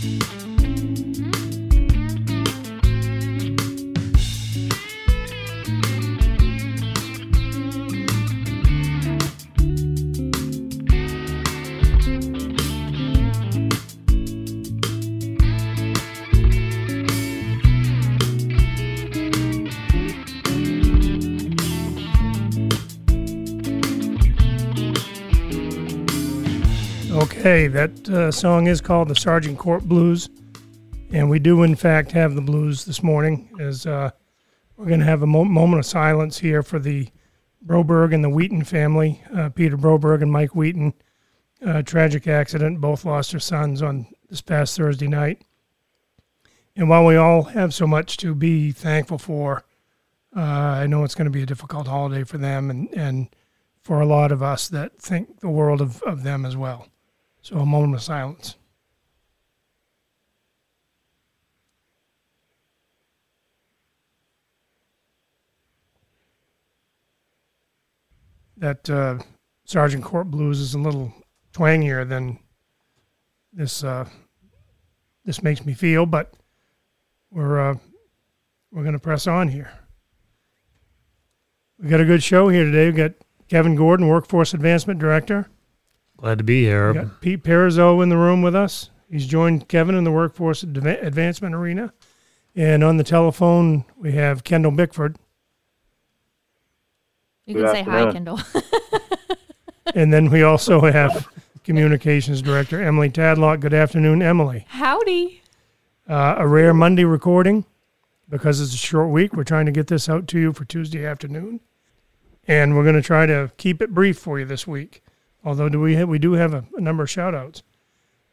Bye. Okay, that uh, song is called the Sargent Court Blues, and we do in fact have the blues this morning. As uh, we're going to have a mo- moment of silence here for the Broberg and the Wheaton family, uh, Peter Broberg and Mike Wheaton. Uh, tragic accident; both lost their sons on this past Thursday night. And while we all have so much to be thankful for, uh, I know it's going to be a difficult holiday for them and, and for a lot of us that think the world of, of them as well. So a moment of silence. That uh, Sargent Court Blues is a little twangier than this. Uh, this makes me feel, but we're uh, we're going to press on here. We got a good show here today. We got Kevin Gordon, Workforce Advancement Director. Glad to be here. We got Pete Perizzo in the room with us. He's joined Kevin in the Workforce Advancement Arena. And on the telephone, we have Kendall Bickford. You Good can say hi. Kendall. And then we also have Communications Director Emily Tadlock. Good afternoon, Emily. Howdy. Uh, a rare Monday recording because it's a short week. We're trying to get this out to you for Tuesday afternoon. And we're going to try to keep it brief for you this week. Although do we have, we do have a, a number of shout outs.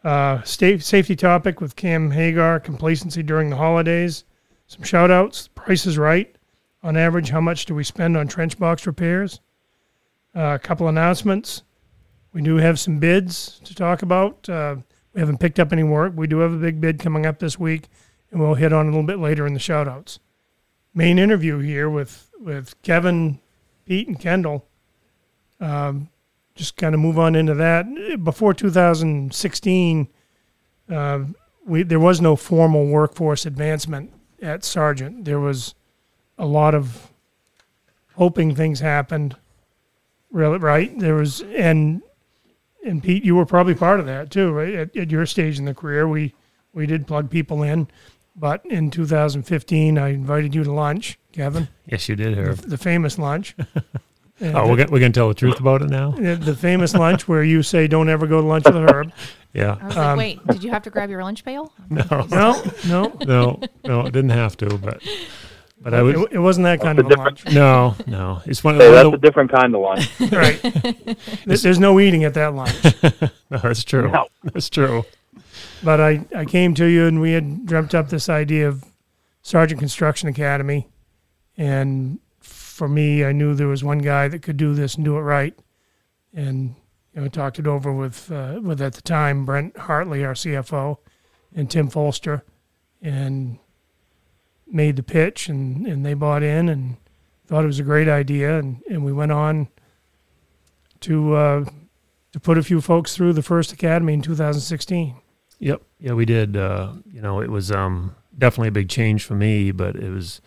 Uh, safety topic with Cam Hagar, complacency during the holidays. Some shout outs. Price is right. On average, how much do we spend on trench box repairs? Uh, a couple announcements. We do have some bids to talk about. Uh, we haven't picked up any work. We do have a big bid coming up this week, and we'll hit on a little bit later in the shout outs. Main interview here with, with Kevin, Pete, and Kendall. Um, just kind of move on into that. Before 2016, uh, we there was no formal workforce advancement at Sargent. There was a lot of hoping things happened. Really, right? There was, and and Pete, you were probably part of that too, right? At, at your stage in the career, we we did plug people in, but in 2015, I invited you to lunch, Kevin, Yes, you did, the, Herb. the famous lunch. And Oh, we're gonna, we're gonna tell the truth about it now. the, the famous lunch where you say, "Don't ever go to lunch with Herb." Yeah. I was Um, like, wait, did you have to grab your lunch pail? No, No, no, no, no. I didn't have to, but but I would. it, it wasn't that kind That's of a a lunch, No, no. It's one of Hey, the. that's a different kind of lunch. right? There- There's no eating at that lunch. no, that's true. No. That's true. But I, I came to you and we had dreamt up this idea of Sargent Construction Academy. And for me, I knew there was one guy that could do this and do it right. And, you know, talked it over with, uh, with at the time, Brent Hartley, our CFO, and Tim Folster, and made the pitch and, and they bought in and thought it was a great idea. And, and we went on to, uh, to put a few folks through the first academy in 2016. Yep. Yeah, we did. Uh, you know, it was um, definitely a big change for me, but it was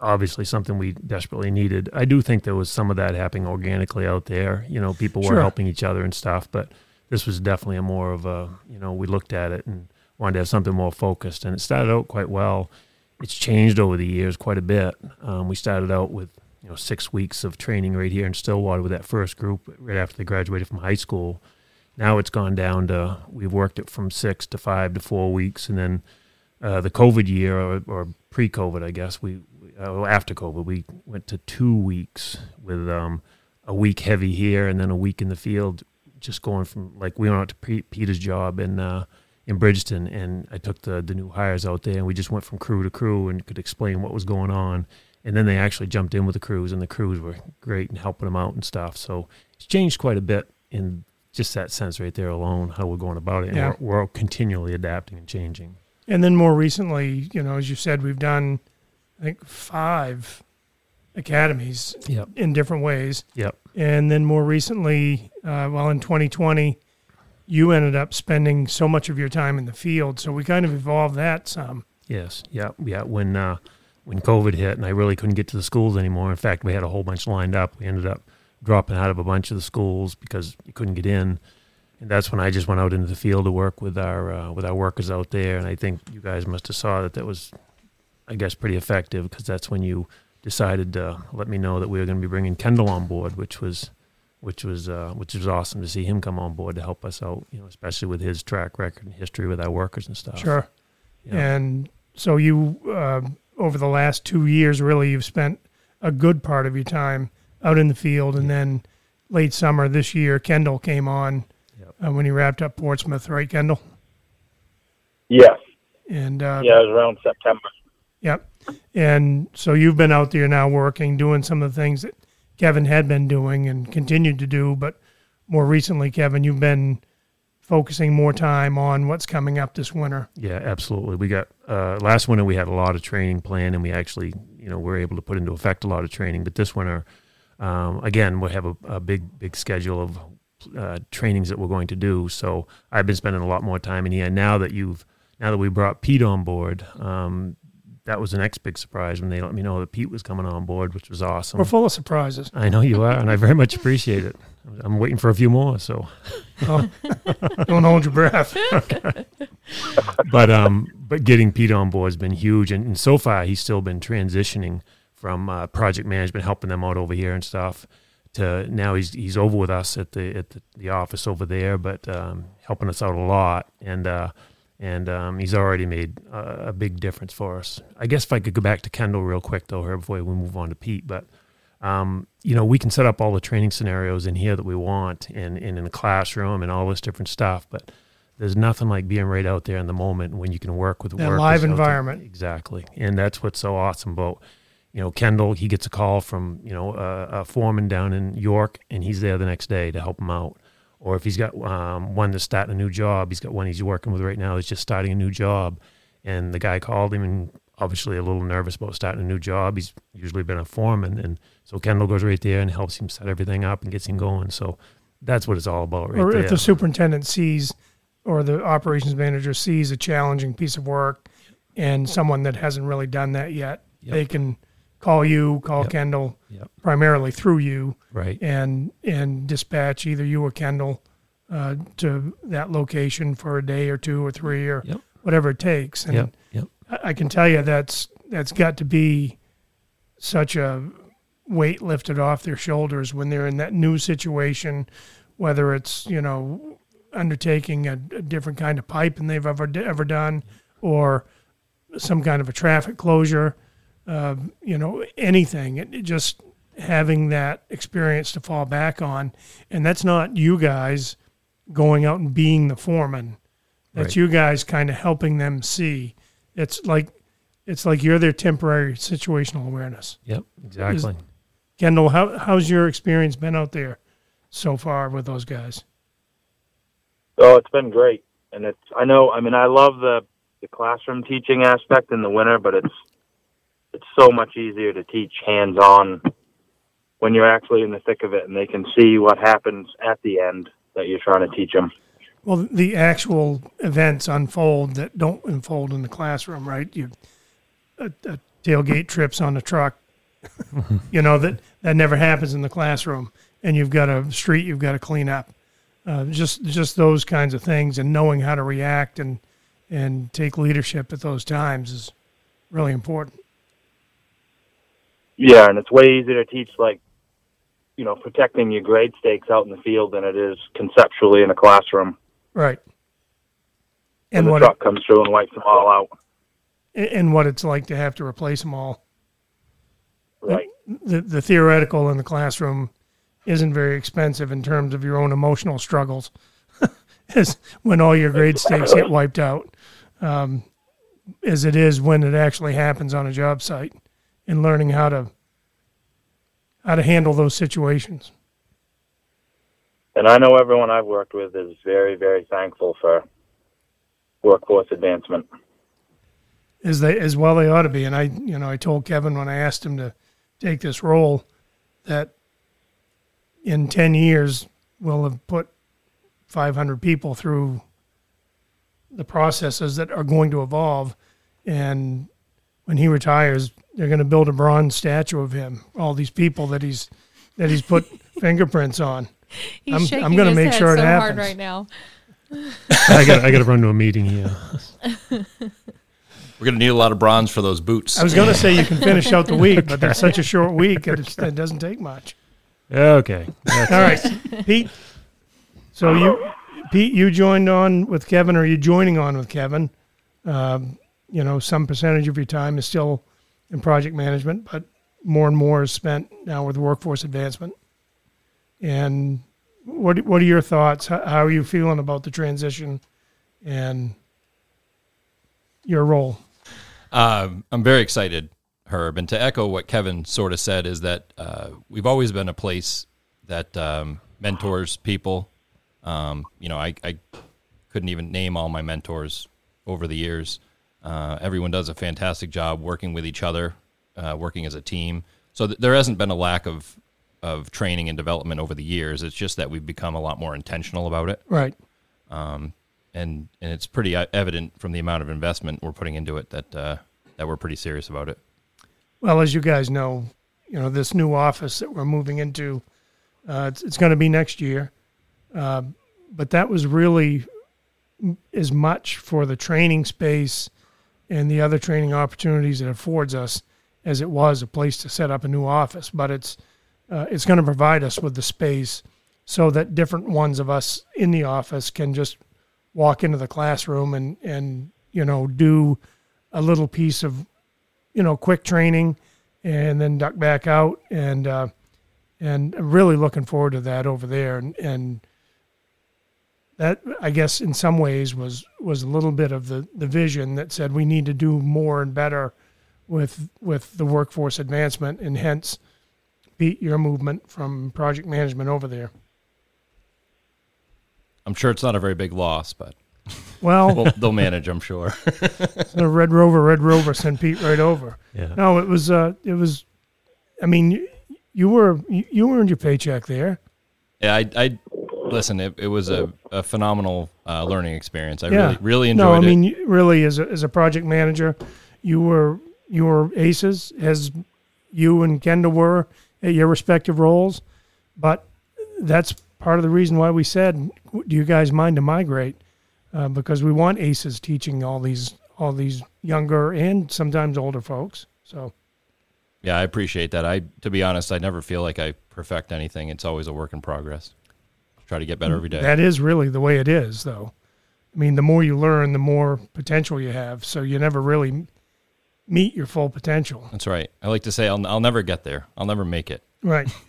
obviously something we desperately needed. I do think there was some of that happening organically out there. You know, people were Sure. helping each other and stuff, but this was definitely a more of a, you know, we looked at it and wanted to have something more focused, and it started out quite well. It's changed over the years quite a bit. Um, we started out with you know six weeks of training right here in Stillwater with that first group right after they graduated from high school. Now it's gone down to we've worked it from six to five to four weeks, and then uh, the COVID year or, or pre-COVID, I guess we uh, after COVID we went to two weeks with um, a week heavy here and then a week in the field, just going from like we went out to P- Peter's job in uh, in Bridgeton, and I took the the new hires out there, and we just went from crew to crew and could explain what was going on. And then they actually jumped in with the crews, and the crews were great in helping them out and stuff. So it's changed quite a bit in just that sense right there alone, how we're going about it. And Yeah. we're, we're continually adapting and changing. And then more recently, you know, as you said, we've done, I think, five academies Yep. in different ways. Yep. And then more recently, uh, well, in 2020, you ended up spending so much of your time in the field. So we kind of evolved that some. Yes, yeah, yeah. When uh, when COVID hit and I really couldn't get to the schools anymore. In fact, we had a whole bunch lined up. We ended up dropping out of a bunch of the schools because you couldn't get in. And that's when I just went out into the field to work with our uh, with our workers out there. And I think you guys must have saw that that was, I guess, pretty effective because that's when you decided to let me know that we were going to be bringing Kendall on board, which was which was uh, which was awesome to see him come on board to help us out. You know, especially with his track record and history with our workers and stuff. Sure. Yeah. And so you, uh, over the last two years, really, you've spent a good part of your time out in the field, and then late summer this year, Kendall came on Yep. uh, when he wrapped up Portsmouth, right, Kendall? Yes. And uh, Yeah, it was around September. Yep. And so you've been out there now working, doing some of the things that Kevin had been doing and continued to do, but more recently, Kevin, you've been focusing more time on what's coming up this winter. Yeah, absolutely. We got uh, last winter we had a lot of training planned, and we actually, you know, were able to put into effect a lot of training. But this winter, um, again, we have a, a big, big schedule of uh, trainings that we're going to do. So I've been spending a lot more time in here. Now that you've, now that we brought Pete on board, um, that was the next big surprise when they let me know that Pete was coming on board, which was awesome. We're full of surprises. I know you are, and I very much appreciate it. I'm waiting for a few more. So. Oh, don't hold your breath. but um, but getting Pete on board has been huge, and, and so far he's still been transitioning from uh, project management, helping them out over here and stuff, to now he's he's over with us at the at the, the office over there, but um, helping us out a lot, and uh, and um, he's already made a, a big difference for us. I guess if I could go back to Kendall real quick though, here before we move on to Pete, but. Um, you know, we can set up all the training scenarios in here that we want and, and in the classroom and all this different stuff, but there's nothing like being right out there in the moment when you can work with That live environment. Exactly, and that's what's so awesome about you know Kendall. He gets a call from you know a, a foreman down in York, and he's there the next day to help him out. Or if he's got um, one that's starting a new job, he's got one he's working with right now that's just starting a new job, and the guy called him and obviously a little nervous about starting a new job. He's usually been a foreman, and so Kendall goes right there and helps him set everything up and gets him going. So that's what it's all about, right or there. if the superintendent sees or the operations manager sees a challenging piece of work and someone that hasn't really done that yet, Yep. they can call you, call Yep. Kendall, Yep. primarily through you, right. and and dispatch either you or Kendall uh, to that location for a day or two or three or Yep. whatever it takes. And Yep. Yep. I, I can tell you that's that's got to be such a weight lifted off their shoulders when they're in that new situation, whether it's you know undertaking a, a different kind of pipe than they've ever ever done, or some kind of a traffic closure, uh, you know anything. It, it just having that experience to fall back on, and that's not you guys going out and being the foreman. That's Right. you guys kind of helping them see. It's like it's like you're their temporary situational awareness. Yep. Exactly. Kendall, how how's your experience been out there so far with those guys? Oh, it's been great, and it's. I know. I mean, I love the the classroom teaching aspect in the winter, but it's it's so much easier to teach hands on when you're actually in the thick of it, and they can see what happens at the end that you're trying to teach them. Well, the actual events unfold that don't unfold in the classroom, right? You a, a tailgate trips on the truck, you know that that never happens in the classroom, and you've got a street you've got to clean up. Uh, just just those kinds of things, and knowing how to react and and take leadership at those times is really important. Yeah, and it's way easier to teach like you know protecting your grade stakes out in the field than it is conceptually in a classroom. Right. And And the what truck comes through and wipes them all out. and what it's like to have to replace them all. Right. the, the theoretical in the classroom isn't very expensive in terms of your own emotional struggles as when all your grade stakes get wiped out um, as it is when it actually happens on a job site and learning how to how to handle those situations And I know everyone I've worked with is very, very thankful for workforce advancement. as they as well they ought to be and i you know i told kevin when i asked him to take this role that in 10 years we'll have put 500 people through the processes that are going to evolve. And when he retires, they're going to build a bronze statue of him. All these people that he's that he's put fingerprints on. He's I'm- shaking I'm gonna make head sure it so hard happens. right now. I got I got to run to a meeting here. We're going to need a lot of bronze for those boots. I was going to say you can finish out the week, but that's such a short week that it's, it doesn't take much. Okay. That's- All right, Pete. So you, Pete, you joined on with Kevin, or are you joining on with Kevin? Um, you know, some percentage of your time is still in project management, but more and more is spent now with workforce advancement. And what what are your thoughts? How, how are you feeling about the transition and your role? Um, I'm very excited, Herb. And to echo what Kevin sort of said, is that uh, we've always been a place that um, mentors people. Um, you know, I, I couldn't even name all my mentors over the years. Uh, everyone does a fantastic job working with each other, uh, working as a team. So th- there hasn't been a lack of of training and development over the years. It's just that we've become a lot more intentional about it. Right. um, and and it's pretty uh, evident from the amount of investment we're putting into it that uh, that we're pretty serious about it. Well, as you guys know, you know this new office that we're moving into, uh, it's, it's going to be next year, uh, but that was really as much for the training space and the other training opportunities it affords us as it was a place to set up a new office. But it's uh, it's going to provide us with the space so that different ones of us in the office can just walk into the classroom and and you know do a little piece of you know, quick training and then duck back out and uh, and I'm really looking forward to that over there and and that I guess in some ways was was a little bit of the the vision that said we need to do more and better with with the workforce advancement and hence Pete your movement from project management over there. I'm sure it's not a very big loss, but Well, we'll, they'll manage. I'm sure. the Red Rover, Red Rover sent Pete right over. yeah. No, it was uh it was I mean you, you were you, you earned your paycheck there. yeah, I, I listen. It, it was a, a phenomenal uh, learning experience. I Yeah. really really enjoyed it. No, I it. mean, really, as a, as a project manager, you were you were aces as you and Kendall were at your respective roles, but that's part of the reason why we said, "Do you guys mind to migrate?" Uh, because we want aces teaching all these all these younger and sometimes older folks. So yeah, I appreciate that. I to be honest, I never feel like I perfect anything. It's always a work in progress. Try to get better every day. that is really the way it is, though. I mean, the more you learn, the more potential you have. So you never really meet your full potential. That's right. I like to say I'll I'll never get there. I'll never make it. Right.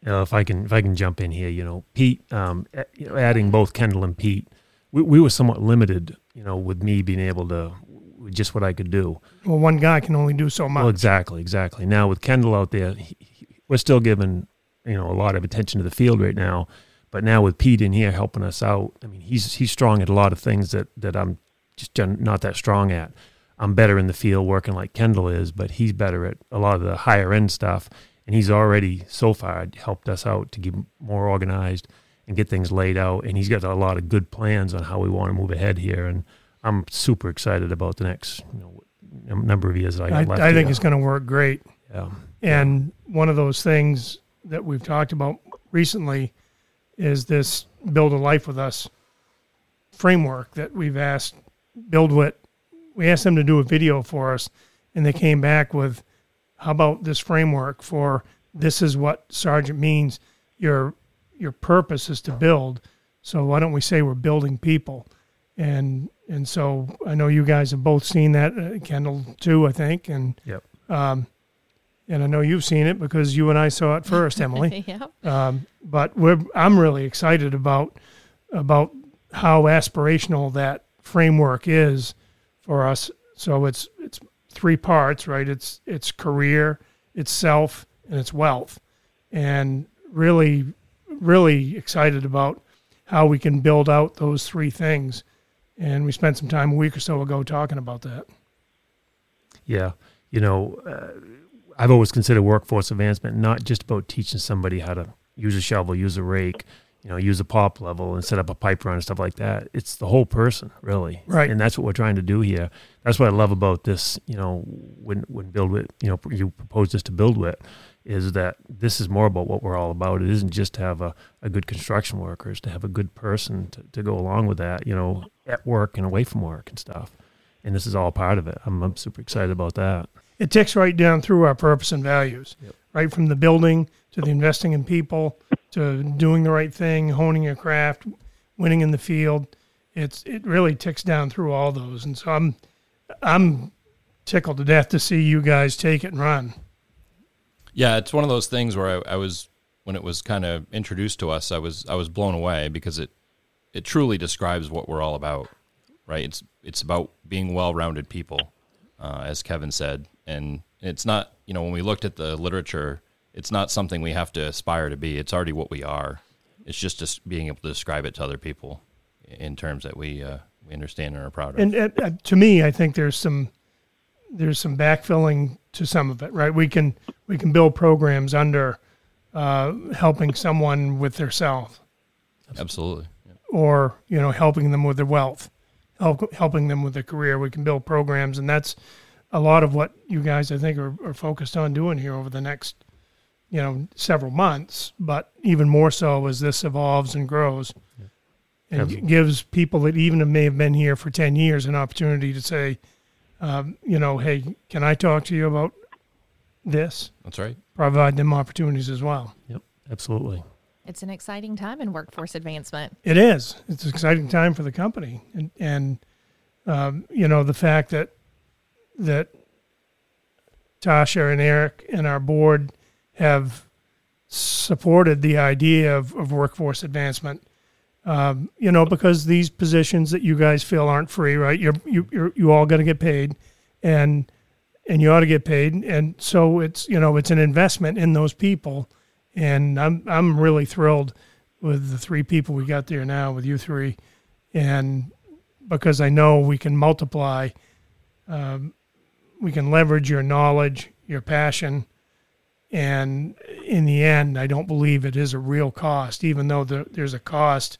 You know, if I can if I can jump in here, you know, Pete, um, you know, adding both Kendall and Pete, we, we were somewhat limited, you know, with me being able to just what I could do. Well, one guy can only do so much. Well, exactly, exactly. Now with Kendall out there, he, he- we're still giving you know a lot of attention to the field right now, but now with Pete in here helping us out, I mean he's he's strong at a lot of things that that I'm just not that strong at. I'm better in the field working like Kendall is, but he's better at a lot of the higher end stuff, and he's already so far helped us out to get more organized and get things laid out, and he's got a lot of good plans on how we want to move ahead here, and I'm super excited about the next you know number of years that I I, left I think it's going to work great. Yeah. And one of those things that we've talked about recently is this build a life with us framework that we've asked build what We asked them to do a video for us, and they came back with, "How about this framework for this is what Sargent means. Your your purpose is to build. So why don't we say we're building people?" And and so I know you guys have both seen that, uh, Kendall too, I think, and Yep. um, and I know you've seen it because you and I saw it first, Emily. yeah. Um, but we're, I'm really excited about about how aspirational that framework is for us. So it's it's three parts, right? It's it's career, it's self, and it's wealth, and really really excited about how we can build out those three things. And we spent some time a week or so ago talking about that. Yeah. You know, uh, I've always considered workforce advancement not just about teaching somebody how to use a shovel, use a rake, you know, use a pop level and set up a pipe run and stuff like that. It's the whole person, really. Right. And that's what we're trying to do here. That's what I love about this, you know, when, when Build with, you know, you propose this to Build with is that this is more about what we're all about. It isn't just to have a, a good construction worker, it's to have a good person to, to go along with that, you know, at work and away from work and stuff. And this is all part of it. I'm, I'm super excited about that. It ticks right down through our purpose and values, Yep. right from the building to the investing in people to doing the right thing, honing your craft, winning in the field. It's it really ticks down through all those, and so I'm I'm tickled to death to see you guys take it and run. Yeah, it's one of those things where I, I was when it was kind of introduced to us, I was I was blown away because it it truly describes what we're all about, right? It's it's about being well-rounded people, uh, as Kevin said, and it's not you know when we looked at the literature, it's not something we have to aspire to be. It's already what we are. It's just just being able to describe it to other people in terms that we uh, we understand and are proud of. And uh, to me, I think there's some there's some backfilling to some of it, right? We can we can build programs under uh, helping someone with their self, Absolutely. Or you know helping them with their wealth, help, helping them with their career. We can build programs, and that's a lot of what you guys I think are, are focused on doing here over the next you know several months, but even more so as this evolves and grows. And Absolutely. gives people that even may have been here for 10 years an opportunity to say, um, you know, hey, can I talk to you about this? That's right. Provide them opportunities as well. Yep. Absolutely. It's an exciting time in workforce advancement. It is. It's an exciting time for the company, and and um, you know the fact that that Tasha and Eric and our board have supported the idea of, of workforce advancement. Um, you know, because these positions that you guys fill aren't free, right? You're you you're, you all going to get paid, and and you ought to get paid, and so it's you know it's an investment in those people, and I'm I'm really thrilled with the three people we got there now with you three, and because I know we can multiply, um, we can leverage your knowledge, your passion, and in the end, I don't believe it is a real cost, even though there, there's a cost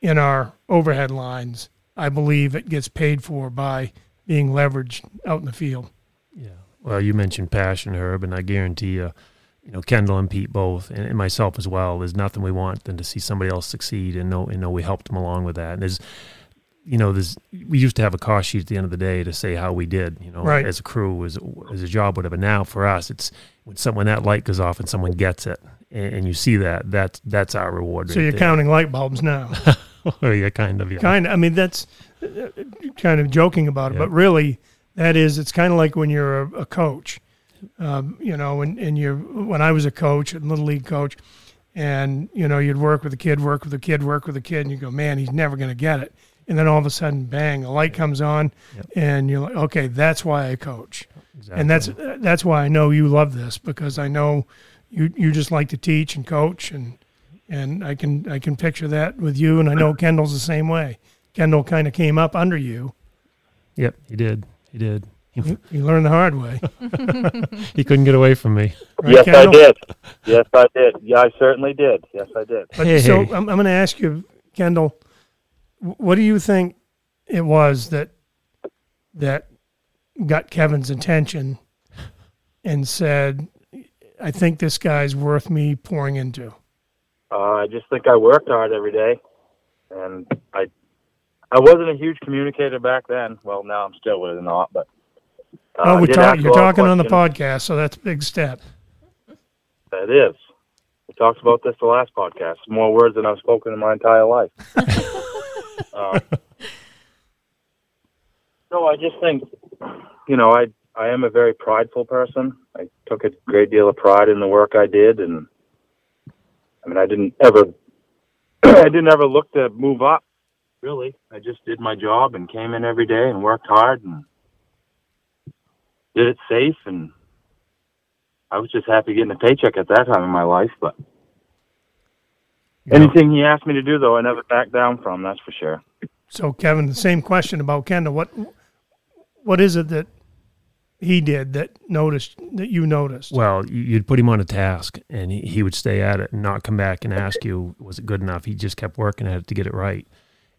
in our overhead lines. I believe it gets paid for by being leveraged out in the field. Yeah. Well, you mentioned passion, Herb, and I guarantee you, you know, Kendall and Pete both, and, and myself as well. There's nothing we want than to see somebody else succeed and know and know we helped them along with that. And there's, you know, there's we used to have a cost sheet at the end of the day to say how we did, you know, Right. as a crew, as as a job, whatever. Now for us, it's when someone that light goes off and someone gets it, and, and you see that, that's that's our reward. So right you're there. counting light bulbs now. oh, yeah, kind of. Yeah. kind of. I mean, that's uh, kind of joking about it, but really, that is. It's kind of like when you're a, a coach. Um, you know, and, and you when I was a coach, a little league coach, and you know, you'd work with a kid, work with a kid, work with a kid, and you go, man, he's never going to get it. And then all of a sudden, bang, a light comes on, Yep. and you're like, okay, that's why I coach, Exactly. and that's uh, that's why I know you love this because I know you you just like to teach and coach and and I can I can picture that with you, and I know Kendall's the same way. Kendall kind of came up under you. Yep, he did. He did. You, you learned the hard way. He couldn't get away from me. Right, yes, Kendall? I did. Yes, I did. Yeah, I certainly did. Yes, I did. But Hey, so hey. I'm, I'm going to ask you, Kendall, wh- what do you think it was that that got Kevin's attention and said, "I think this guy's worth me pouring into." Uh, I just think I worked hard every day, and I I wasn't a huge communicator back then. Well, now I'm still really not, but uh, oh, we talk, you're talking on the podcast, so that's a big step. It is. We talked about this the last podcast. More words than I've spoken in my entire life. um, no, I just think, you know, I I am a very prideful person. I took a great deal of pride in the work I did, and I mean, I didn't ever, I didn't ever look to move up. Really, I just did my job and came in every day and worked hard and did it safe and I was just happy getting a paycheck at that time in my life. But anything he asked me to do, though, I never backed down from. That's for sure. So, Kevin, the same question about Kendall. What what is it that he did that noticed that you noticed? Well, you- you'd put him on a task, and he, he would stay at it and not come back and ask you, was it good enough? He just kept working at it to get it right,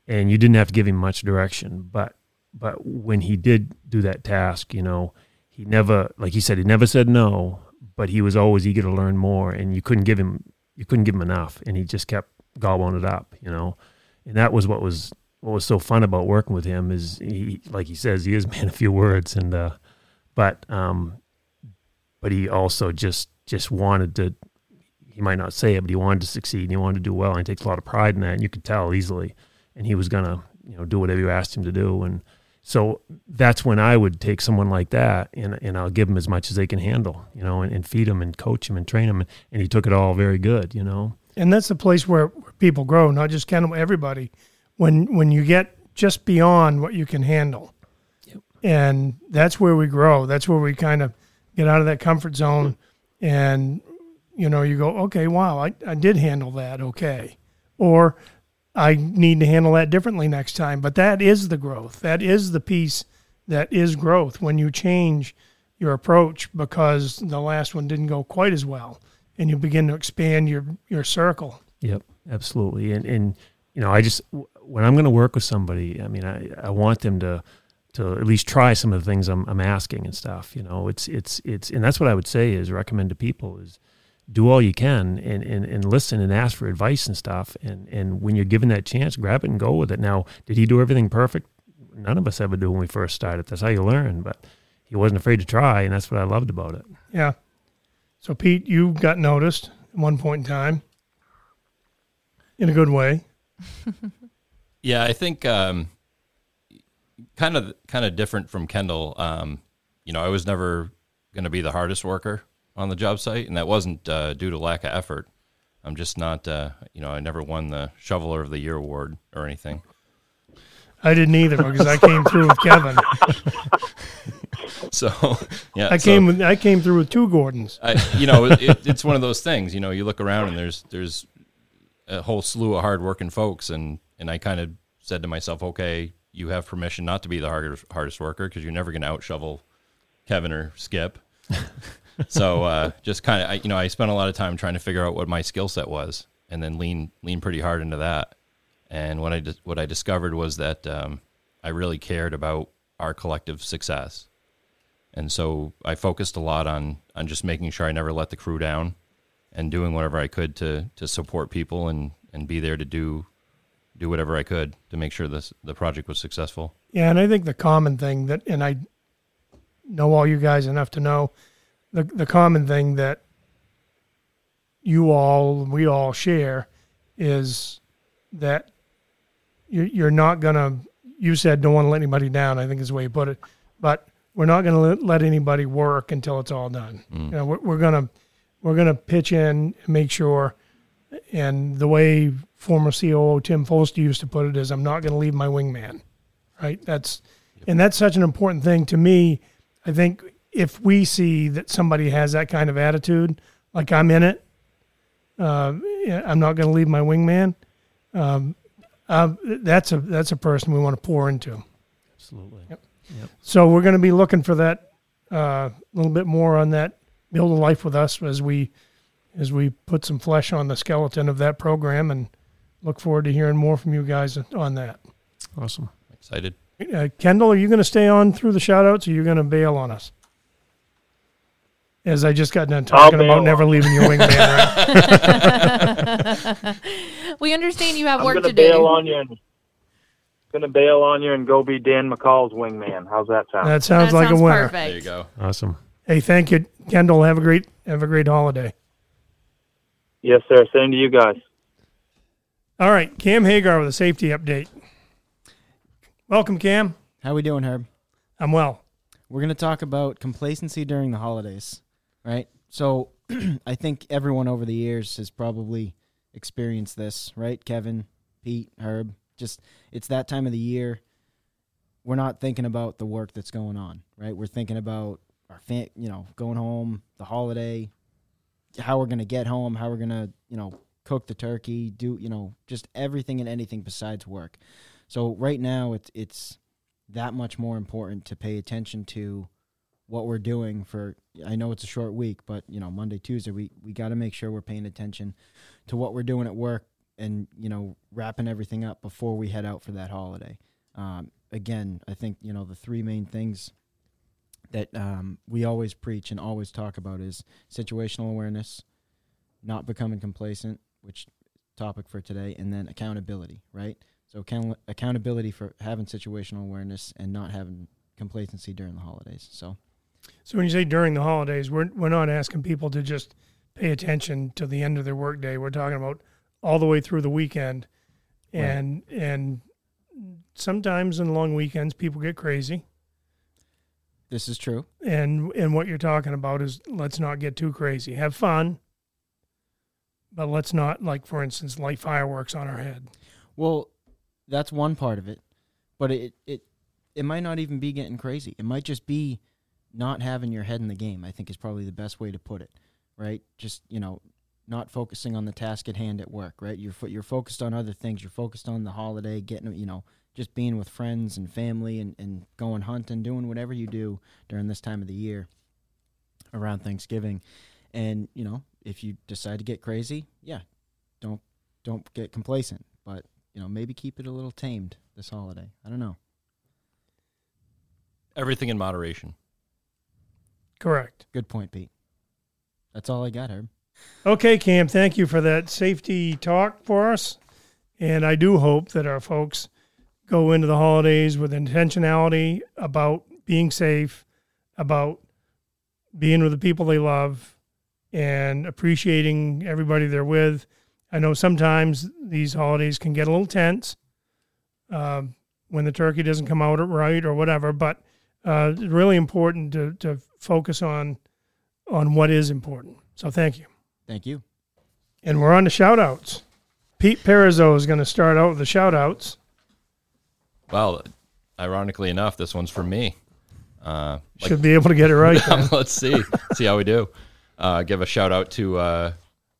and you didn't have to give him much direction. But but when he did do that task, you know, he never, like he said, he never said no, but he was always eager to learn more, and you couldn't give him you couldn't give him enough, and he just kept gobbling it up, you know, and that was what was what was so fun about working with him is he, like he says, he is man a few words, and uh, but um, but he also just just wanted to. He might not say it, but he wanted to succeed. and He wanted to do well, and he takes a lot of pride in that, and you could tell easily. And he was gonna, you know, do whatever you asked him to do. And so that's when I would take someone like that, and and I'll give them as much as they can handle, you know, and, and feed them and coach them and train them. And, and he took it all very good, you know. and that's the place where, where people grow, not just kind of everybody. When when you get just beyond what you can handle, Yep. and that's where we grow. That's where we kind of get out of that comfort zone, and you know, you go, okay, wow, I, I did handle that okay, or I need to handle that differently next time. But that is the growth. That is the piece that is growth when you change your approach because the last one didn't go quite as well, and you begin to expand your your circle. Yep, absolutely. And and you know, I just when I'm going to work with somebody, I mean, I, I want them to to at least try some of the things I'm I'm asking and stuff. You know, it's it's it's and that's what I would say is recommend to people is do all you can and, and, and listen and ask for advice and stuff. And and when you're given that chance, grab it and go with it. Now, did he do everything perfect? None of us ever do when we first started. That's how you learn. But he wasn't afraid to try, and that's what I loved about it. Yeah. So Pete, you got noticed at one point in time, in a good way. Yeah, I think um, kind of kind of different from Kendall. Um, you know, I was never going to be the hardest worker on the job site, and that wasn't uh, due to lack of effort. I'm just not. Uh, you know, I never won the Shoveler of the Year award or anything. I didn't either because I came through with Kevin. So yeah, I so- came with, I came through with two Gordons. I, you know, it, it's one of those things. You know, you look around and there's there's a whole slew of hardworking folks, and and I kind of said to myself, okay, you have permission not to be the hardest hardest worker because you're never going to out shovel Kevin or Skip. So uh, just kind of, you know, I spent a lot of time trying to figure out what my skill set was, and then lean lean pretty hard into that. And what I what I discovered was that um, I really cared about our collective success and so I focused a lot on on just making sure I never let the crew down, and doing whatever I could to to support people and and be there to do do whatever I could to make sure this the project was successful. Yeah, and I think the common thing that, and I know all you guys enough to know, the the common thing that you all, we all share, is that you're you're not gonna. You said don't want to let anybody down. I think is the way you put it, but we're not going to let, anybody work until it's all done. Mm. You know, we're, we're gonna we're gonna pitch in and make sure. And the way former COO Tim Folster used to put it is, I'm not going to leave my wingman. Right. That's and that's such an important thing to me. I think if we see that somebody has that kind of attitude, like I'm in it, uh, I'm not going to leave my wingman. Um, uh, that's a that's a person we want to pour into. Absolutely. Yep. Yep. So we're going to be looking for that a uh, little bit more on that build a life with us as we as we put some flesh on the skeleton of that program and look forward to hearing more from you guys on that. Awesome. Excited. Uh, Kendall, are you going to stay on through the shout outs or are you going to bail on us? As I just got done talking about on. never leaving your wingman, right? We understand you have I'm work gonna to bail do. on you and gonna bail on you and go be Dan McCall's wingman. How's that sound? That sounds that like sounds a winner. perfect. There you go. Awesome. Hey, thank you, Kendall. Have a great have a great holiday. yes, sir. Same to you guys. All right, Cam Hagar with a safety update. Welcome, Cam. How we doing, Herb? I'm well. We're going to talk about complacency during the holidays, right? So, I think everyone over the years has probably experienced this, right? Kevin, Pete, Herb. Just it's that time of the year. We're not thinking about the work that's going on, right? We're thinking about our you know, going home, the holiday, how we're going to get home, how we're going to, you know, cook the turkey, do, you know, just everything and anything besides work. So right now it's it's that much more important to pay attention to what we're doing for I know it's a short week, but you know, Monday, Tuesday, we, we gotta make sure we're paying attention to what we're doing at work and, you know, wrapping everything up before we head out for that holiday. Um, again, I think, you know, the three main things that um, we always preach and always talk about is situational awareness, not becoming complacent, which topic for today, and then accountability, right? So account- accountability for having situational awareness and not having complacency during the holidays. So So when you say during the holidays, we're we're not asking people to just pay attention to the end of their workday. We're talking about all the way through the weekend, Right. and and sometimes in long weekends people get crazy. this is true. And and what you're talking about is let's not get too crazy. Have fun, but let's not like for instance light fireworks on our head. Well, that's one part of it, but it it it might not even be getting crazy. It might just be not having your head in the game. I think is probably the best way to put it, right? Just you know, not focusing on the task at hand at work, right? You're fo- you're focused on other things. You're focused on the holiday, getting you know, just being with friends and family, and and going hunting, doing whatever you do during this time of the year around Thanksgiving, and you know, if you decide to get crazy, yeah, don't don't get complacent, but you know, maybe keep it a little tamed this holiday. I don't know. Everything in moderation. Correct. Good point, Pete. That's all I got, Herb. Okay, Cam, thank you for that safety talk for us. And I do hope that our folks go into the holidays with intentionality about being safe, about being with the people they love, and appreciating everybody they're with. I know sometimes these holidays can get a little tense um, when the turkey doesn't come out right or whatever, but uh, it's really important to, to focus on on what is important. So thank you. Thank you. And we're on to shout outs. Pete Perizzo is going to start out with the shout outs. Well, ironically enough, this one's for me. Uh, like- Should be able to get it right. Let's see. see how we do. Uh, give a shout out to uh,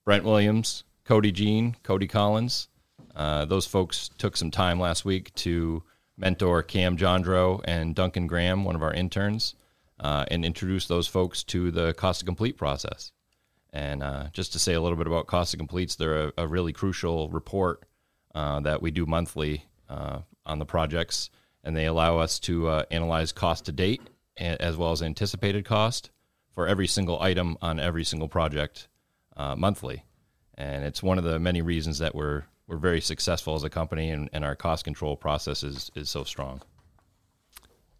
Brent Williams, Cody Jean, Cody Collins. Uh, those folks took some time last week to mentor Cam Jondro and Duncan Graham, one of our interns, uh, and introduce those folks to the cost to complete process. And uh, just to say a little bit about cost to completes, they're a, a really crucial report uh, that we do monthly uh, on the projects, and they allow us to uh, analyze cost to date as well as anticipated cost for every single item on every single project uh, monthly. And it's one of the many reasons that we're we're very successful as a company, and, and our cost control process is is so strong.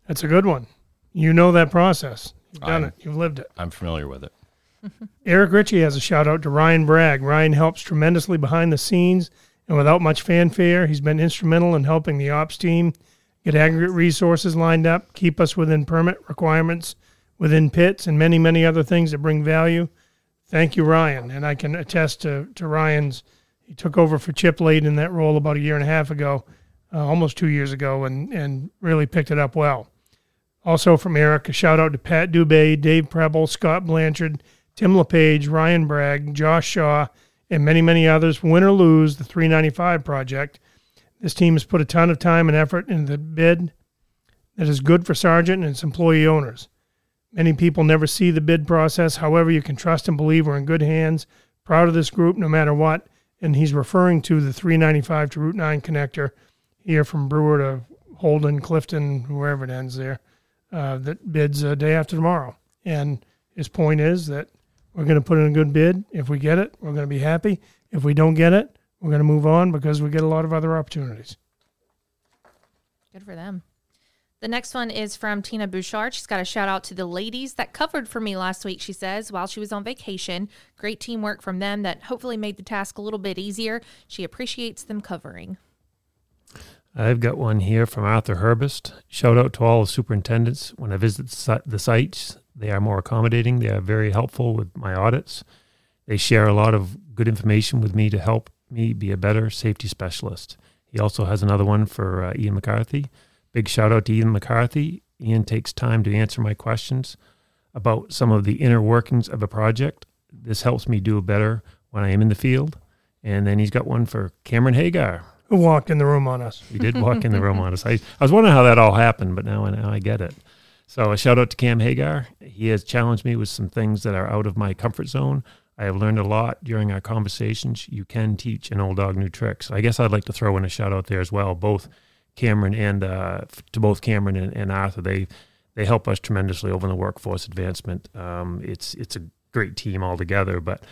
That's a good one. You know that process. You've done I'm- it. You've lived it. I'm familiar with it. Eric Ritchie has a shout out to Ryan Bragg. Ryan helps tremendously behind the scenes and without much fanfare. He's been instrumental in helping the ops team get aggregate resources lined up, keep us within permit requirements, within pits, and many, many other things that bring value. Thank you, Ryan. And I can attest to, to Ryan's. He took over for Chip late in that role about a year and a half ago, uh, almost two years ago, and, and really picked it up well. Also from Eric, a shout out to Pat Dubay, Dave Preble, Scott Blanchard, Tim LePage, Ryan Bragg, Josh Shaw, and many, many others. Win or lose, the 395 project. This team has put a ton of time and effort into the bid that is good for Sargent and its employee owners. Many people never see the bid process. However, you can trust and believe we're in good hands. Proud of this group no matter what. And he's referring to the 395 to Route 9 connector here from Brewer to Holden, Clifton, wherever it ends there, uh, that bids a day after tomorrow. And his point is that we're going to put in a good bid. If we get it, we're going to be happy. If we don't get it, we're going to move on because we get a lot of other opportunities. Good for them. The next one is from Tina Bouchard. She's got a shout out to the ladies that covered for me last week, she says, while she was on vacation. Great teamwork from them that hopefully made the task a little bit easier. She appreciates them covering. I've got one here from Arthur Herbist. Shout out to all the superintendents. When I visit the the sites, they are more accommodating. They are very helpful with my audits. They share a lot of good information with me to help me be a better safety specialist. He also has another one for uh, Ian McCarthy. Big shout out to Ian McCarthy. Ian takes time to answer my questions about some of the inner workings of a project. This helps me do better when I am in the field. And then he's got one for Cameron Hagar. Who walked in the room on us? He did walk in the room on us. I, I was wondering how that all happened, but now, I- now I get it. So a shout out to Cam Hagar. He has challenged me with some things that are out of my comfort zone. I have learned a lot during our conversations. You can teach an old dog new tricks. I guess I'd like to throw in a shout out there as well. Both Cameron and uh, to both Cameron and, and Arthur. They they help us tremendously over in the workforce advancement. Um, it's it's a great team altogether. But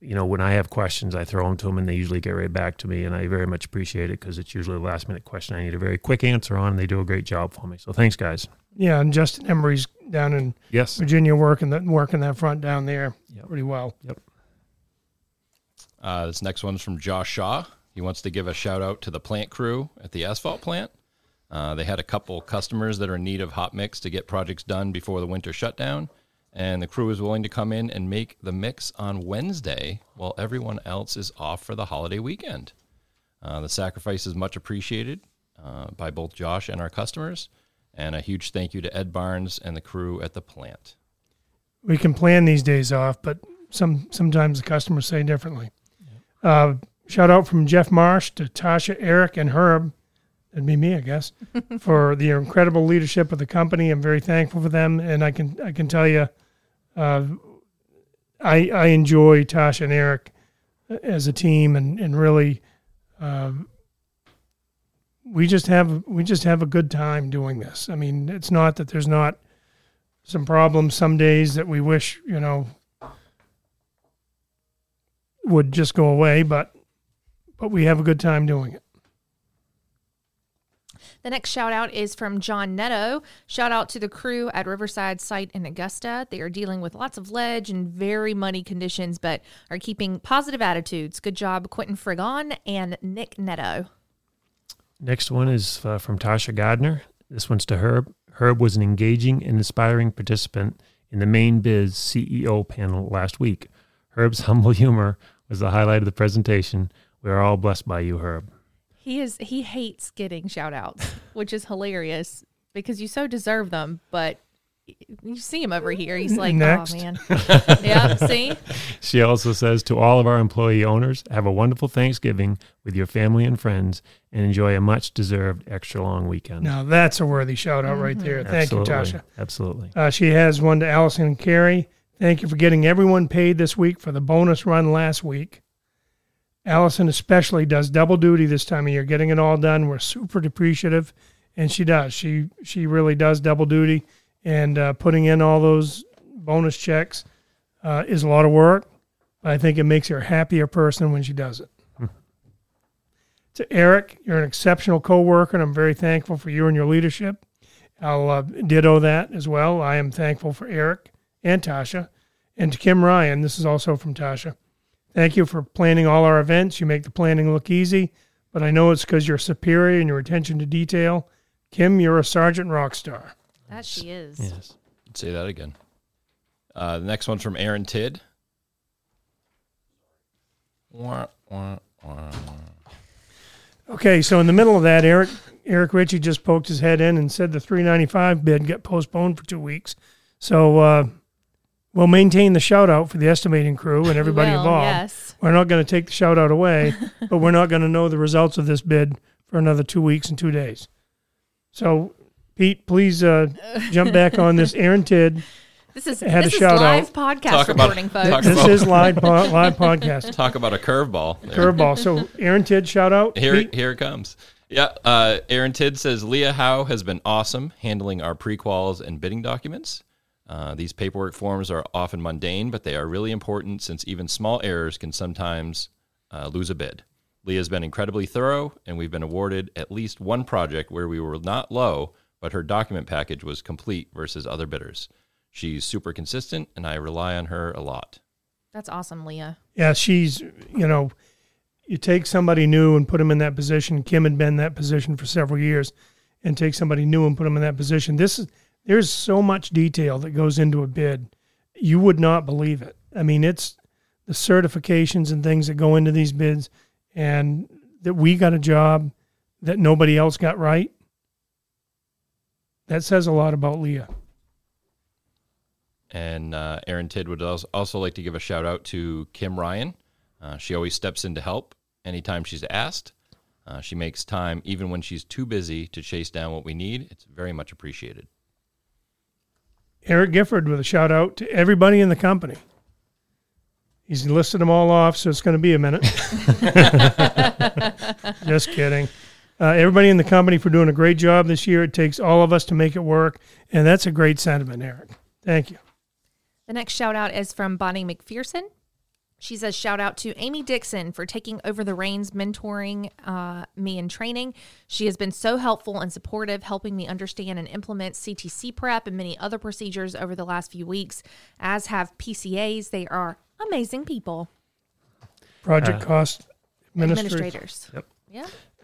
you know, when I have questions, I throw them to them, and they usually get right back to me, and I very much appreciate it because it's usually a last minute question I need a very quick answer on, and they do a great job for me. So thanks, guys. Yeah, and Justin Emery's down in Yes. Virginia working that working that front down there Yep. pretty well. Uh, this next one's from Josh Shaw. He wants to give a shout out to the plant crew at the asphalt plant. Uh, they had a couple customers that are in need of hot mix to get projects done before the winter shutdown, and the crew is willing to come in and make the mix on Wednesday while everyone else is off for the holiday weekend. Uh, the sacrifice is much appreciated uh, by both Josh and our customers, and a huge thank you to Ed Barnes and the crew at the plant. We can plan these days off, but some sometimes the customers say differently. Uh, shout out from Jeff Marsh to Tasha, Eric, and Herb. That'd be me, I guess, for the incredible leadership of the company. I'm very thankful for them, and I can I can tell you, uh, I I enjoy Tasha and Eric as a team, and and really, uh, we just have we just have a good time doing this. I mean, it's not that there's not some problems some days that we wish you know would just go away, but but we have a good time doing it. The next shout out is from John Netto. Shout out to the crew at Riverside site in Augusta. They are dealing with lots of ledge and very muddy conditions, but are keeping positive attitudes. Good job, Quentin Frigon and Nick Netto. Next one is uh, from Tasha Gardner. This one's to Herb. Herb was an engaging and inspiring participant in the Mainebiz CEO panel last week. Herb's humble humor was the highlight of the presentation. We are all blessed by you, Herb. He is he hates getting shout outs, which is hilarious because you so deserve them, but you see him over here. He's like, Next. oh man. yeah, see? She also says to all of our employee owners, have a wonderful Thanksgiving with your family and friends and enjoy a much deserved extra long weekend. Now that's a worthy shout out right there. Thank Absolutely. you, Tasha. Absolutely. Uh, she has one to Allison and Carrie. Thank you for getting everyone paid this week for the bonus run last week. Allison especially does double duty this time of year, getting it all done. We're super appreciative, and she does. She she really does double duty, and uh, putting in all those bonus checks uh, is a lot of work. But I think it makes her a happier person when she does it. to Eric, you're an exceptional coworker, and I'm very thankful for you and your leadership. I'll uh, ditto that as well. I am thankful for Eric and Tasha. And to Kim Ryan, this is also from Tasha. Thank you for planning all our events. You make the planning look easy, but I know it's because you're superior in your attention to detail. Kim, you're a sergeant rock star. That she is. Yes. Say that again. Uh, the next one's from Aaron Tidd. Wah, wah, wah. Okay, so in the middle of that, Eric Eric Ritchie just poked his head in and said the 395 bid got postponed for two weeks. So uh, we'll maintain the shout out for the estimating crew and everybody Well, involved. Yes. We're not going to take the shout out away, but we're not going to know the results of this bid for another two weeks and two days. So, Pete, please uh, jump back on this. Aaron Tidd, This is Had a this is shout live out. podcast Talk about- recording, folks. talk this about- is live po- live podcast Talk about a curveball. there. curveball. So, Aaron Tidd, shout out. Here, Pete, here it comes. Yeah, uh, Aaron Tidd says Leah Howe has been awesome handling our prequals and bidding documents. Uh, these paperwork forms are often mundane, but they are really important since even small errors can sometimes uh, lose a bid. Leah's been incredibly thorough, and we've been awarded at least one project where we were not low, but her document package was complete versus other bidders. She's super consistent, and I rely on her a lot. That's awesome, Leah. yeah, she's, you know, you take somebody new and put them in that position. Kim had been in that position for several years, and take somebody new and put them in that position. This is there's so much detail that goes into a bid. You would not believe it. I mean, it's the certifications and things that go into these bids, and that we got a job that nobody else got right. That says a lot about Leah. And uh, Aaron Tidd would als- also like to give a shout out to Kim Ryan. Uh, she always steps in to help anytime she's asked. Uh, she makes time even when she's too busy to chase down what we need. It's very much appreciated. Eric Gifford with a shout out to everybody in the company. He's listed them all off, so it's going to be a minute. Just kidding. Uh, everybody in the company for doing a great job this year. It takes all of us to make it work, and that's a great sentiment, Eric. Thank you. The next shout out is from Bonnie McPherson. She says, shout out to Amy Dixon for taking over the reins, mentoring uh, me in training. She has been so helpful and supportive, helping me understand and implement CTC prep and many other procedures over the last few weeks, as have PCAs. They are amazing people. Project Uh, cost administrators. Administrators. Yep.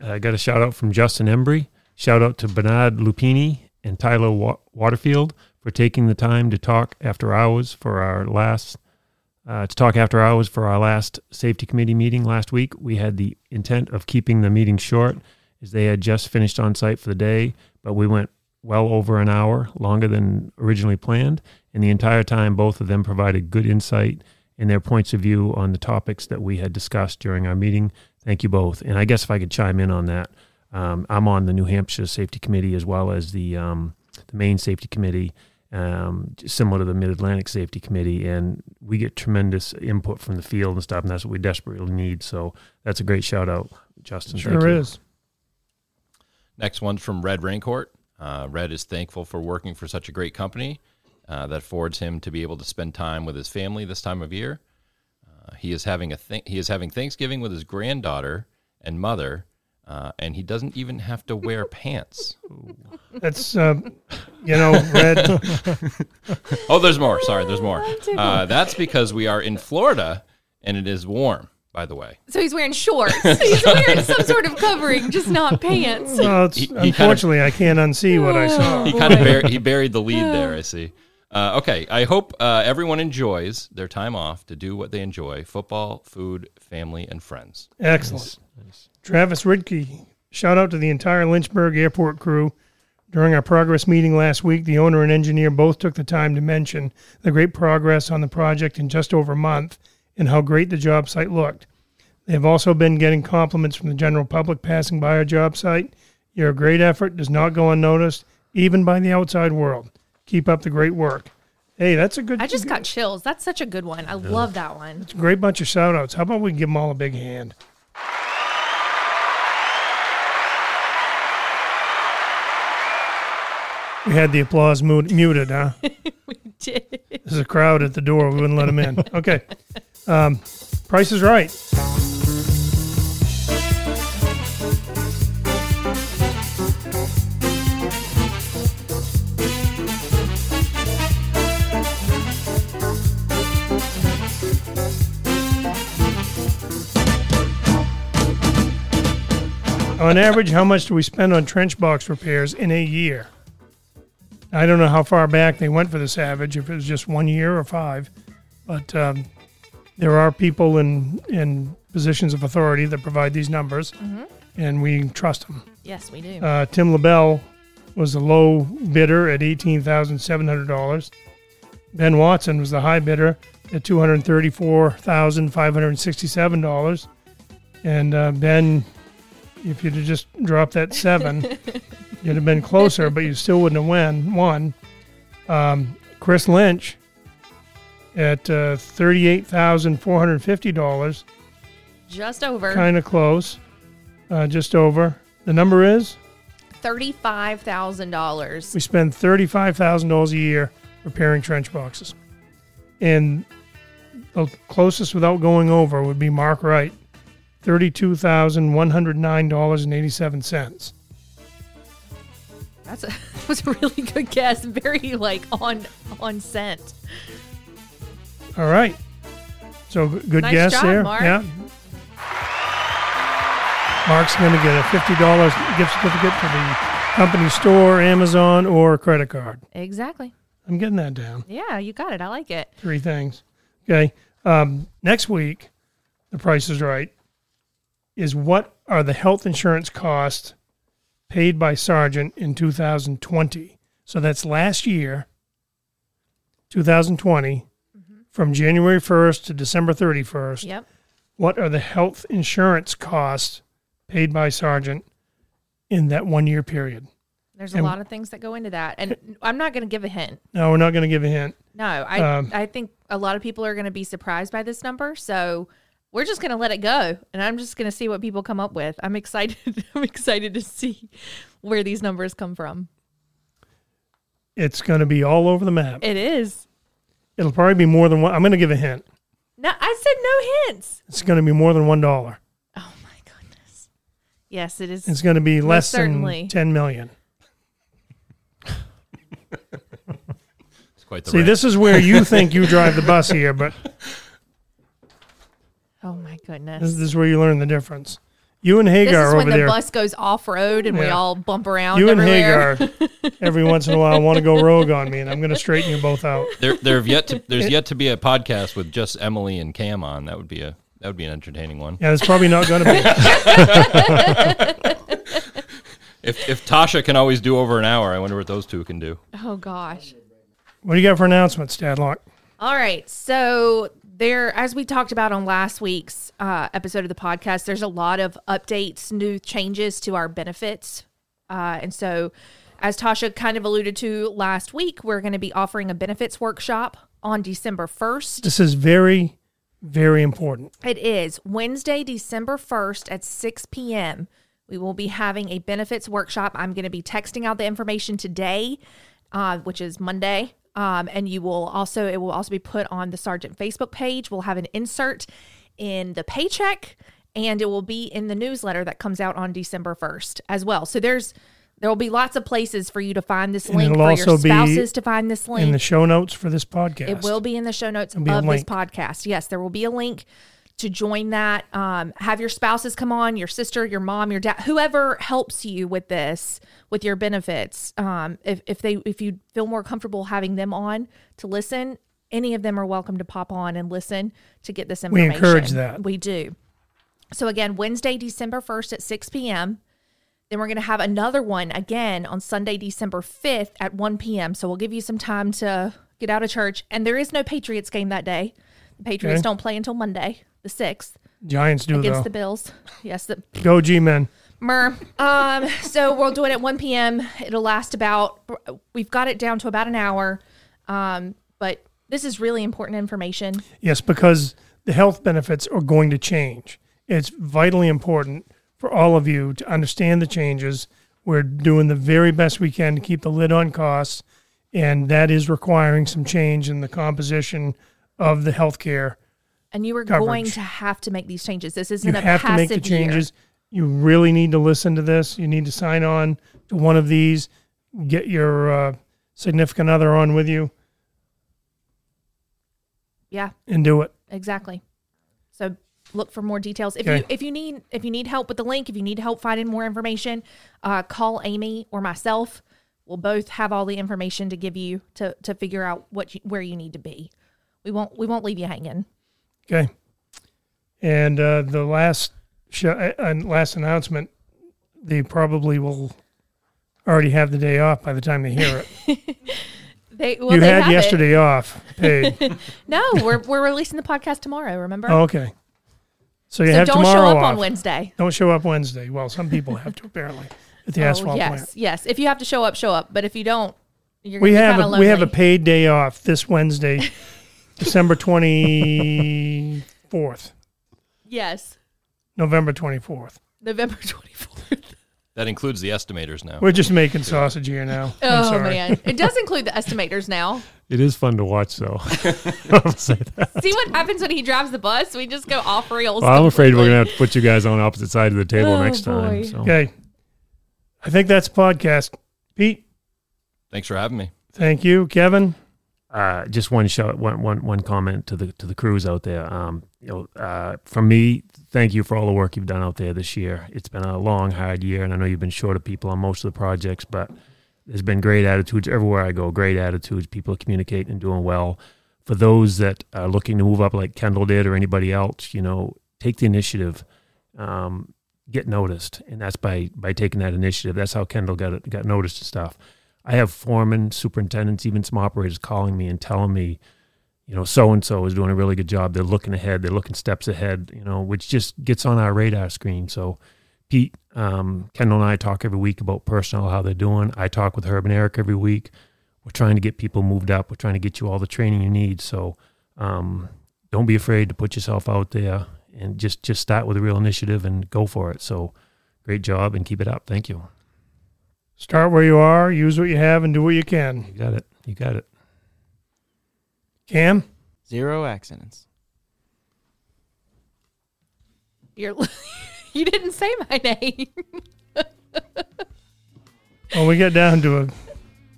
Yeah. I got a shout out from Justin Embry. Shout out to Bernard Lupini and Tyler Wa- Waterfield for taking the time to talk after hours for our last uh, to talk after hours for our last safety committee meeting last week. We had the intent of keeping the meeting short, as they had just finished on site for the day, but we went well over an hour, longer than originally planned. And the entire time, both of them provided good insight and their points of view on the topics that we had discussed during our meeting. Thank you both. And I guess if I could chime in on that, um, I'm on the New Hampshire Safety Committee as well as the um, the Maine Safety Committee, um, similar to the Mid Atlantic Safety Committee, and we get tremendous input from the field and stuff, and that's what we desperately need. So that's a great shout out, Justin. Thank Sure you. is. Next one's from Red Raincourt. Uh, Red is thankful for working for such a great company uh, that affords him to be able to spend time with his family this time of year. Uh, he is having a th- he is having Thanksgiving with his granddaughter and mother, uh, and he doesn't even have to wear pants. That's uh, you know, Red. Oh, there's more. Sorry, there's more. Uh, that's because we are in Florida and it is warm. By the way, So he's wearing shorts. he's wearing some sort of covering, just not pants. Well, it's, He- he kind of- unfortunately, I can't unsee what I saw. he kind of bur- he buried the lead there. I see. Uh, okay, I hope uh, everyone enjoys their time off to do what they enjoy: football, food, family, and friends. Excellent. Travis Ridke, shout out to the entire Lynchburg Airport crew. During our progress meeting last week, the owner and engineer both took the time to mention the great progress on the project in just over a month and how great the job site looked. They have also been getting compliments from the general public passing by our job site. Your great effort does not go unnoticed, even by the outside world. Keep up the great work. Hey, that's a good. I just got chills. That's such a good one. I love that one. great bunch of shout outs. How about we give them all a big hand? We had the applause mu- muted, huh? we did. There's a crowd at the door. We wouldn't let them in. Okay. Um, price is right. On average, how much do we spend on trench box repairs in a year? I don't know how far back they went for the Savage, if it was just one year or five, but um, there are people in in positions of authority that provide these numbers, and we trust them. Yes, we do. Uh, Tim LaBelle was the low bidder at eighteen thousand seven hundred dollars. Ben Watson was the high bidder at two hundred thirty-four thousand five hundred sixty-seven dollars. And uh, Ben, if you'd have just dropped that seven, you'd have been closer, but you still wouldn't have win, won. Um, Chris Lynch at uh, thirty-eight thousand four hundred fifty dollars, just over kind of close, uh, just over. The number is thirty-five thousand dollars. we spend thirty-five thousand dollars a year repairing trench boxes, and the closest without going over would be Mark Wright, thirty-two thousand one hundred nine dollars and eighty-seven cents. That's a that was a really good guess. Very like on on scent. All right, so good Nice guess job, there. Mark. Yeah. Mark's going to get a fifty dollars gift certificate for the company store, Amazon, or credit card. Exactly. I'm getting that down. Yeah, you got it. I like it. three things. Okay. Um, next week, the price is right. Is what are the health insurance costs paid by Sargent in 2020? So that's last year, 2020, from January 1st to December 31st. Yep. What are the health insurance costs paid by Sargent in that one year period? There's a And- lot of things that go into that, and I'm not going to give a hint. No, we're not going to give a hint. No, I Um, I think a lot of people are going to be surprised by this number, so we're just going to let it go, and I'm just going to see what people come up with. I'm excited. I'm excited to see where these numbers come from. It's going to be all over the map. It is. It'll probably be more than one. I'm going to give a hint. No, I said no hints. It's going to be more than one dollar. Oh my goodness. Yes, it is. It's going to be less certainly. than ten million. It's quite the See, range. this is where you think you drive the bus here, but my goodness. this, this is where you learn the difference. You and Hagar This Hagar is over when the there. bus goes off road and we all bump around you and. Hagar, every once in a while, want to go rogue on me, and I'm going to straighten you both out. there, there have yet to, there's yet to be a podcast with just Emily and Cam on. That would be a that would be an entertaining one. Yeah, it's probably not going to be. If if Tasha can always do over an hour, I wonder what those two can do. Oh gosh. What do you got for announcements, Tadlock? All right. So there, as we talked about on last week's uh, episode of the podcast, there's a lot of updates, new changes to our benefits, uh, and so as Tasha kind of alluded to last week, we're going to be offering a benefits workshop on December 1st. This is very, very important. It is Wednesday, December 1st at 6 p.m. We will be having a benefits workshop. I'm going to be texting out the information today, uh, which is Monday. Um, and you will also, it will also be put on the Sargent Facebook page. We'll have an insert in the paycheck and it will be in the newsletter that comes out on December 1st as well. So there's, there will be lots of places for you to find this link, for also your be spouses to find this link. In the show notes for this podcast. It will be in the show notes of this podcast. Yes, there will be a link to join that. Um, have your spouses come on, your sister, your mom, your dad, whoever helps you with this, with your benefits. Um, if, if they if you feel more comfortable having them on to listen, any of them are welcome to pop on and listen to get this information. We encourage that. We do. So again, Wednesday, December first at six p.m. Then we're going to have another one again on Sunday, December 5th at 1 p.m. So we'll give you some time to get out of church. And there is no Patriots game that day. The Patriots Okay. don't play until Monday, the 6th, Giants do against though. the Bills. Yes, the Go G men. Mer. Um, so we'll do it at 1 p.m. It'll last about, we've got it down to about an hour. Um, but this is really important information. Yes, because the health benefits are going to change. It's vitally important for all of you to understand the changes. We're doing the very best we can to keep the lid on costs, and that is requiring some change in the composition of the healthcare. And you are Coverage. going to have to make these changes. This isn't You a have to passive make the year. changes. You really need to listen to this. You need to sign on to one of these. Get your uh, significant other on with you Yeah. and do it. Exactly. So look for more details. If you if you need if you need help with the link, if you need help finding more information, uh, call Amy or myself. We'll both have all the information to give you to to figure out what you, where you need to be. We won't we won't leave you hanging. Okay. And uh, the last show, uh, last announcement, they probably will already have the day off by the time they hear it. They well you they had have it. yesterday off, paid. No, we're we're releasing the podcast tomorrow. Remember? oh, okay. So you so have don't tomorrow show up off. on Wednesday. Don't show up Wednesday. Well, some people have to apparently at the oh asphalt yes, plant. yes. If you have to show up, show up. But if you don't, you're We gonna have a, we have a paid day off this Wednesday, December twenty fourth, yes, November twenty fourth. November twenty fourth. That includes the estimators now. We're just making sausage here now. I'm Oh sorry. man, it does include the estimators now. It is fun to watch, though. I'll say that. See what happens when he drives the bus? We just go off rails. Well, I'm afraid we're gonna have to put you guys on opposite side of the table Oh, next time. So. Okay. I think that's a podcast. Pete, Thanks for having me. thank you. Kevin, uh, just one shout, one, one, one comment to the to the crews out there. Um, you know, uh, from me, thank you for all the work you've done out there this year. It's been a long, hard year, and I know you've been short of people on most of the projects, but there's been great attitudes everywhere I go. Great attitudes. People communicating and doing well. For those that are looking to move up, like Kendall did, or anybody else, you know, take the initiative. Um, get noticed, and that's by by taking that initiative. That's how Kendall got got noticed and stuff. I have foremen, superintendents, even some operators calling me and telling me, you know, so and so is doing a really good job. They're looking ahead. They're looking steps ahead. You know, which just gets on our radar screen. So Pete, um, Kendall, and I talk every week about personnel, how they're doing. I talk with Herb and Eric every week. We're trying to get people moved up. We're trying to get you all the training you need. So um, don't be afraid to put yourself out there and just just start with a real initiative and go for it. So great job and keep it up. Thank you. Start where you are, use what you have, and do what you can. You got it. You got it. Cam, Zero accidents. You're you didn't say my name. well, we get down to a.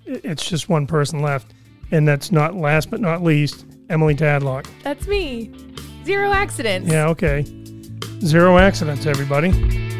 It's just one person left, and that's not last but not least Emily Tadlock. That's me. Zero accidents. Yeah, okay. Zero accidents, everybody.